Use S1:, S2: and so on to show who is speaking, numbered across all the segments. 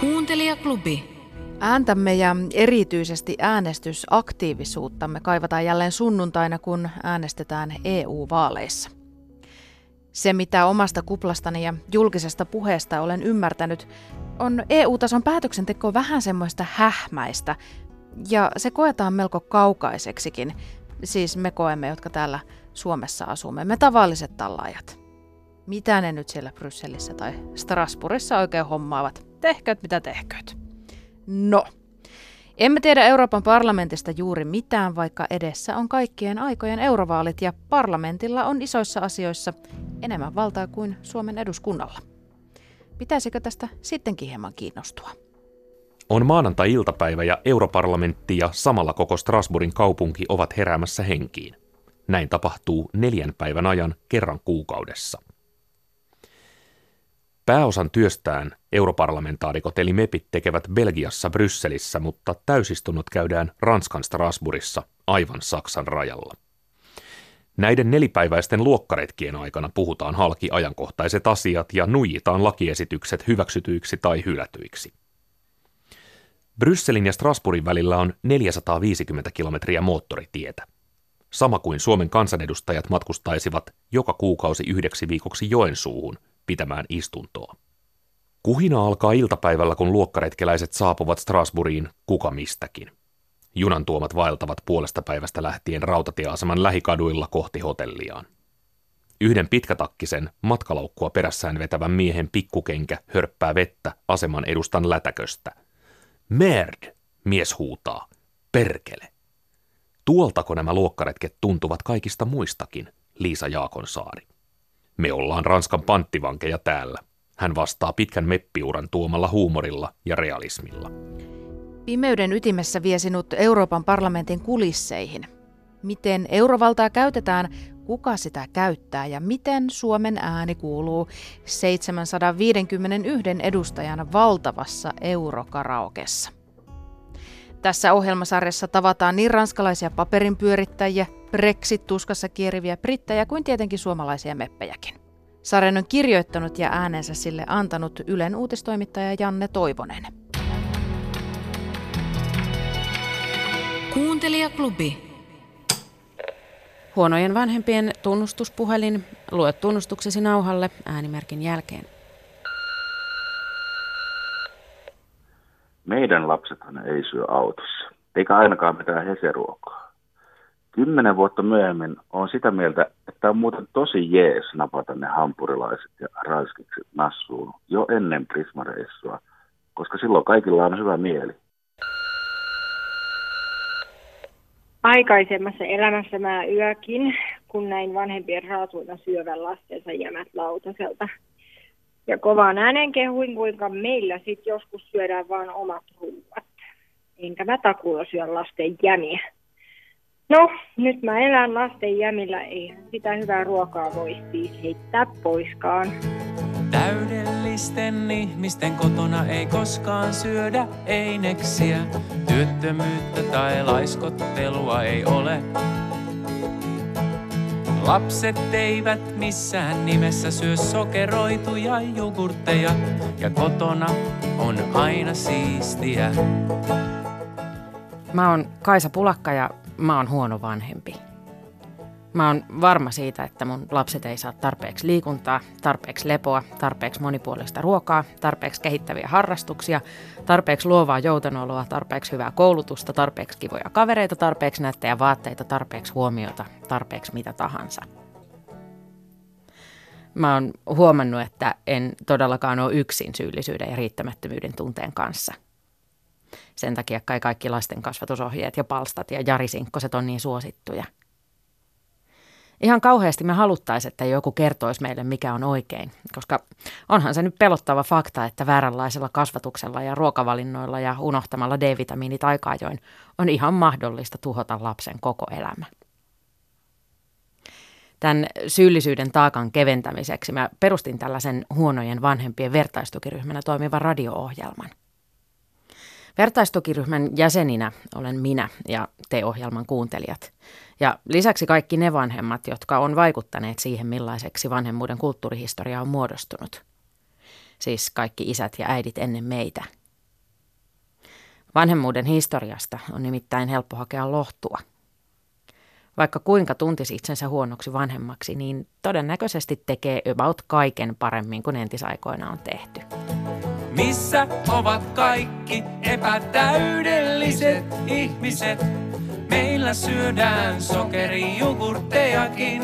S1: Kuuntelijaklubi.
S2: Ääntämme ja erityisesti äänestysaktiivisuuttamme kaivataan jälleen sunnuntaina, kun äänestetään EU-vaaleissa. Se, mitä omasta kuplastani ja julkisesta puheesta olen ymmärtänyt, on EU-tason päätöksenteko vähän semmoista hähmäistä, ja se koetaan melko kaukaiseksikin. Siis me koemme, jotka täällä Suomessa asumme, me tavalliset tallaajat. Mitä ne nyt siellä Brysselissä tai Strasbourgissa oikein hommaavat? Tehkööt mitä tehkööt. No, emme tiedä Euroopan parlamentista juuri mitään, vaikka edessä on kaikkien aikojen eurovaalit ja parlamentilla on isoissa asioissa enemmän valtaa kuin Suomen eduskunnalla. Pitäisikö tästä sittenkin hieman kiinnostua?
S3: On maanantai-iltapäivä ja europarlamentti ja samalla koko Strasbourgin kaupunki ovat heräämässä henkiin. Näin tapahtuu neljän päivän ajan kerran kuukaudessa. Pääosan työstään europarlamentaarikot eli MEPit tekevät Belgiassa Brysselissä, mutta täysistunnot käydään Ranskan Strasbourgissa aivan Saksan rajalla. Näiden nelipäiväisten luokkaretkien aikana puhutaan halki ajankohtaiset asiat ja nuijitaan lakiesitykset hyväksytyiksi tai hylätyiksi. Brysselin ja Strasbourgin välillä on 450 kilometriä moottoritietä. Sama kuin Suomen kansanedustajat matkustaisivat joka kuukausi yhdeksi viikoksi Joensuuhun pitämään istuntoa. Kuhina alkaa iltapäivällä, kun luokkaretkeläiset saapuvat Strasbourgiin kuka mistäkin. Junan tuomat vaeltavat puolesta päivästä lähtien rautatieaseman lähikaduilla kohti hotelliaan. Yhden pitkätakkisen matkalaukkua perässään vetävän miehen pikkukenkä hörppää vettä aseman edustan lätäköstä. Merd, mies huutaa. Perkele. Tuoltako nämä luokkaretket tuntuvat kaikista muistakin, Liisa Jaakonsaari. Me ollaan Ranskan panttivankeja täällä. Hän vastaa pitkän meppiuran tuomalla huumorilla ja realismilla.
S2: Pimeyden ytimessä vie sinut Euroopan parlamentin kulisseihin. Miten eurovaltaa käytetään, kuka sitä käyttää ja miten Suomen ääni kuuluu 751 edustajan valtavassa eurokaraokessa. Tässä ohjelmasarjassa tavataan niin ranskalaisia paperinpyörittäjiä, Brexit-tuskassa kieriviä brittejä kuin tietenkin suomalaisia meppejäkin. Sarjan on kirjoittanut ja äänensä sille antanut Ylen uutistoimittaja Janne Toivonen.
S1: Kuuntelijaklubi.
S4: Huonojen vanhempien tunnustuspuhelin. Lue tunnustuksesi nauhalle äänimerkin jälkeen.
S5: Meidän lapsethan ei syö autossa, eikä ainakaan mitään heseruokaa. Kymmenen vuotta myöhemmin on sitä mieltä, että on muuten tosi jees napata ne hampurilaiset ja raiskikset nassuun jo ennen prismareissua, koska silloin kaikilla on hyvä mieli.
S6: Aikaisemmassa elämässä mä yökin, kun näin vanhempien raatuina syövän lastensa jämät lautaselta. Ja kovaan äänen kehuin, kuinka meillä sit joskus syödään vaan omat ruuat. Enkä mä takuulla syö lasten jämiä. No, nyt mä elän lasten jämillä, ei sitä hyvää ruokaa voi siis heittää poiskaan.
S7: Täydellisten ihmisten kotona ei koskaan syödä eineksiä. Työttömyyttä tai laiskottelua ei ole. Lapset eivät missään nimessä syö sokeroituja jogurtteja ja kotona on aina siistiä.
S4: Mä oon Kaisa Pulakka ja mä oon huono vanhempi. Mä oon varma siitä, että mun lapset ei saa tarpeeksi liikuntaa, tarpeeksi lepoa, tarpeeksi monipuolista ruokaa, tarpeeksi kehittäviä harrastuksia, tarpeeksi luovaa joutenoloa, tarpeeksi hyvää koulutusta, tarpeeksi kivoja kavereita, tarpeeksi nättejä vaatteita, tarpeeksi huomiota, tarpeeksi mitä tahansa. Mä oon huomannut, että en todellakaan ole yksin syyllisyyden ja riittämättömyyden tunteen kanssa. Sen takia kai kaikki lasten kasvatusohjeet ja palstat ja jarisinkkoset on niin suosittuja – Ihan kauheasti me haluttaisiin, että joku kertoisi meille, mikä on oikein, koska onhan se nyt pelottava fakta, että vääränlaisella kasvatuksella ja ruokavalinnoilla ja unohtamalla D-vitamiinit aika ajoin on ihan mahdollista tuhota lapsen koko elämä. Tämän syyllisyyden taakan keventämiseksi mä perustin tällaisen huonojen vanhempien vertaistukiryhmänä toimivan radio-ohjelman. Vertaistukiryhmän jäseninä olen minä ja te ohjelman kuuntelijat – ja lisäksi kaikki ne vanhemmat, jotka on vaikuttaneet siihen, millaiseksi vanhemmuuden kulttuurihistoria on muodostunut. Siis kaikki isät ja äidit ennen meitä, Vanhemmuuden historiasta on nimittäin helppo hakea lohtua. Vaikka kuinka tuntisi itsensä huonoksi vanhemmaksi, niin todennäköisesti tekee about kaiken paremmin kuin entisaikoina on tehty.
S7: Missä ovat kaikki epätäydelliset ihmiset? Meillä syödään sokerijogurttejakin.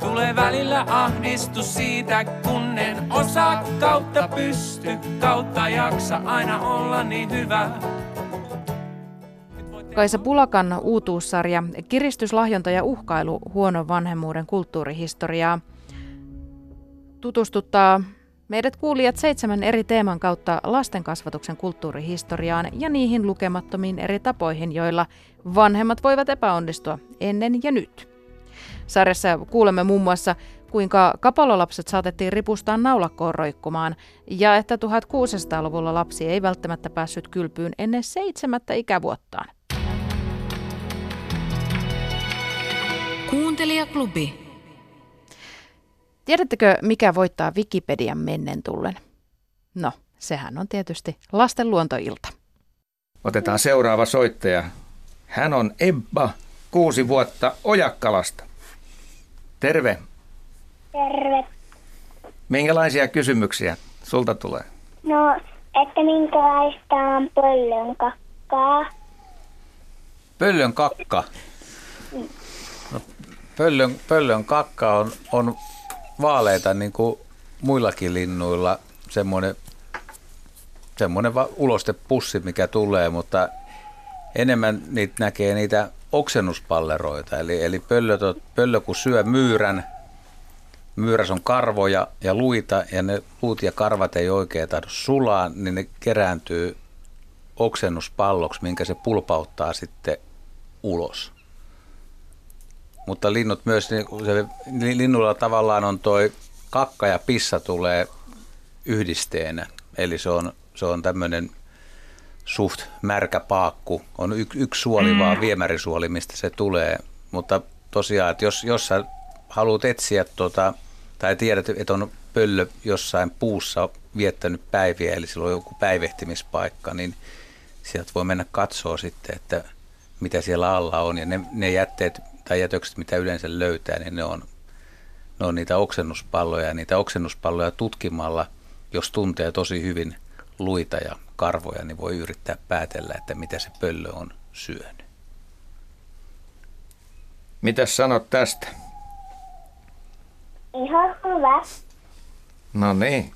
S7: Tulee välillä ahdistus siitä, kun en osaa kautta pysty, kautta jaksa aina olla niin hyvä.
S2: Kaisa Pulakan uutuussarja Kiristys, lahjonta ja uhkailu huonon vanhemmuuden kulttuurihistoriaa tutustuttaa meidät kuulijat seitsemän eri teeman kautta lastenkasvatuksen kulttuurihistoriaan ja niihin lukemattomiin eri tapoihin, joilla vanhemmat voivat epäonnistua ennen ja nyt. Sarjassa kuulemme muun muassa, kuinka kapalolapset saatettiin ripustaa naulakkoon roikkumaan ja että 1600-luvulla lapsi ei välttämättä päässyt kylpyyn ennen seitsemättä ikävuottaan. Kuuntelijaklubi. Tiedättekö, mikä voittaa Wikipedian mennen tullen? No, sehän on tietysti lasten luontoilta.
S1: Otetaan seuraava soittaja. Hän on Ebba, kuusi vuotta Ojakkalasta. Terve.
S8: Terve.
S1: Minkälaisia kysymyksiä sulta tulee?
S8: No, että minkälaista on pöllön kakkaa?
S1: Pöllön kakka. No, pöllön, pöllön kakka on, on vaaleita niin kuin muillakin linnuilla semmoinen, semmoinen ulostepussi, mikä tulee, mutta enemmän niitä näkee niitä oksennuspalleroita. Eli, eli pöllö, pöllö kun syö myyrän, myyräs on karvoja ja luita ja ne luut ja karvat ei oikein tahdo sulaa, niin ne kerääntyy oksennuspalloksi, minkä se pulpauttaa sitten ulos. Mutta linnut myös, niin se, linnulla tavallaan on toi kakka ja pissa tulee yhdisteenä. Eli se on, se on tämmöinen suht märkä paakku. On y, yksi suoli mm. vaan, viemärisuoli, mistä se tulee. Mutta tosiaan, että jos, jos sä haluat etsiä tota, tai tiedät, että on pöllö jossain puussa viettänyt päiviä, eli sillä on joku päivehtimispaikka, niin sieltä voi mennä katsoa sitten, että mitä siellä alla on. Ja ne, ne jätteet, tai jätökset, mitä yleensä löytää, niin ne on, ne on niitä oksennuspalloja. Ja niitä oksennuspalloja tutkimalla, jos tuntee tosi hyvin luita ja karvoja, niin voi yrittää päätellä, että mitä se pöllö on syönyt. Mitäs sanot tästä?
S8: Ihan hyvä.
S1: No niin.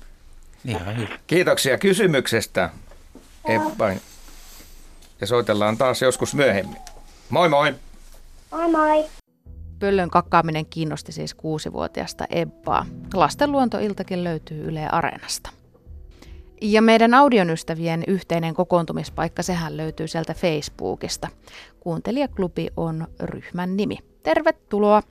S1: Ihan hyvä. Kiitoksia kysymyksestä, Ebba. Ja soitellaan taas joskus myöhemmin. Moi moi!
S8: Moi moi.
S2: Pöllön kakkaaminen kiinnosti siis kuusivuotiaasta Ebbaa. Lasten luontoiltakin löytyy Yle Areenasta. Ja meidän audionystävien yhteinen kokoontumispaikka, sehän löytyy sieltä Facebookista. Kuuntelijaklubi on ryhmän nimi. Tervetuloa!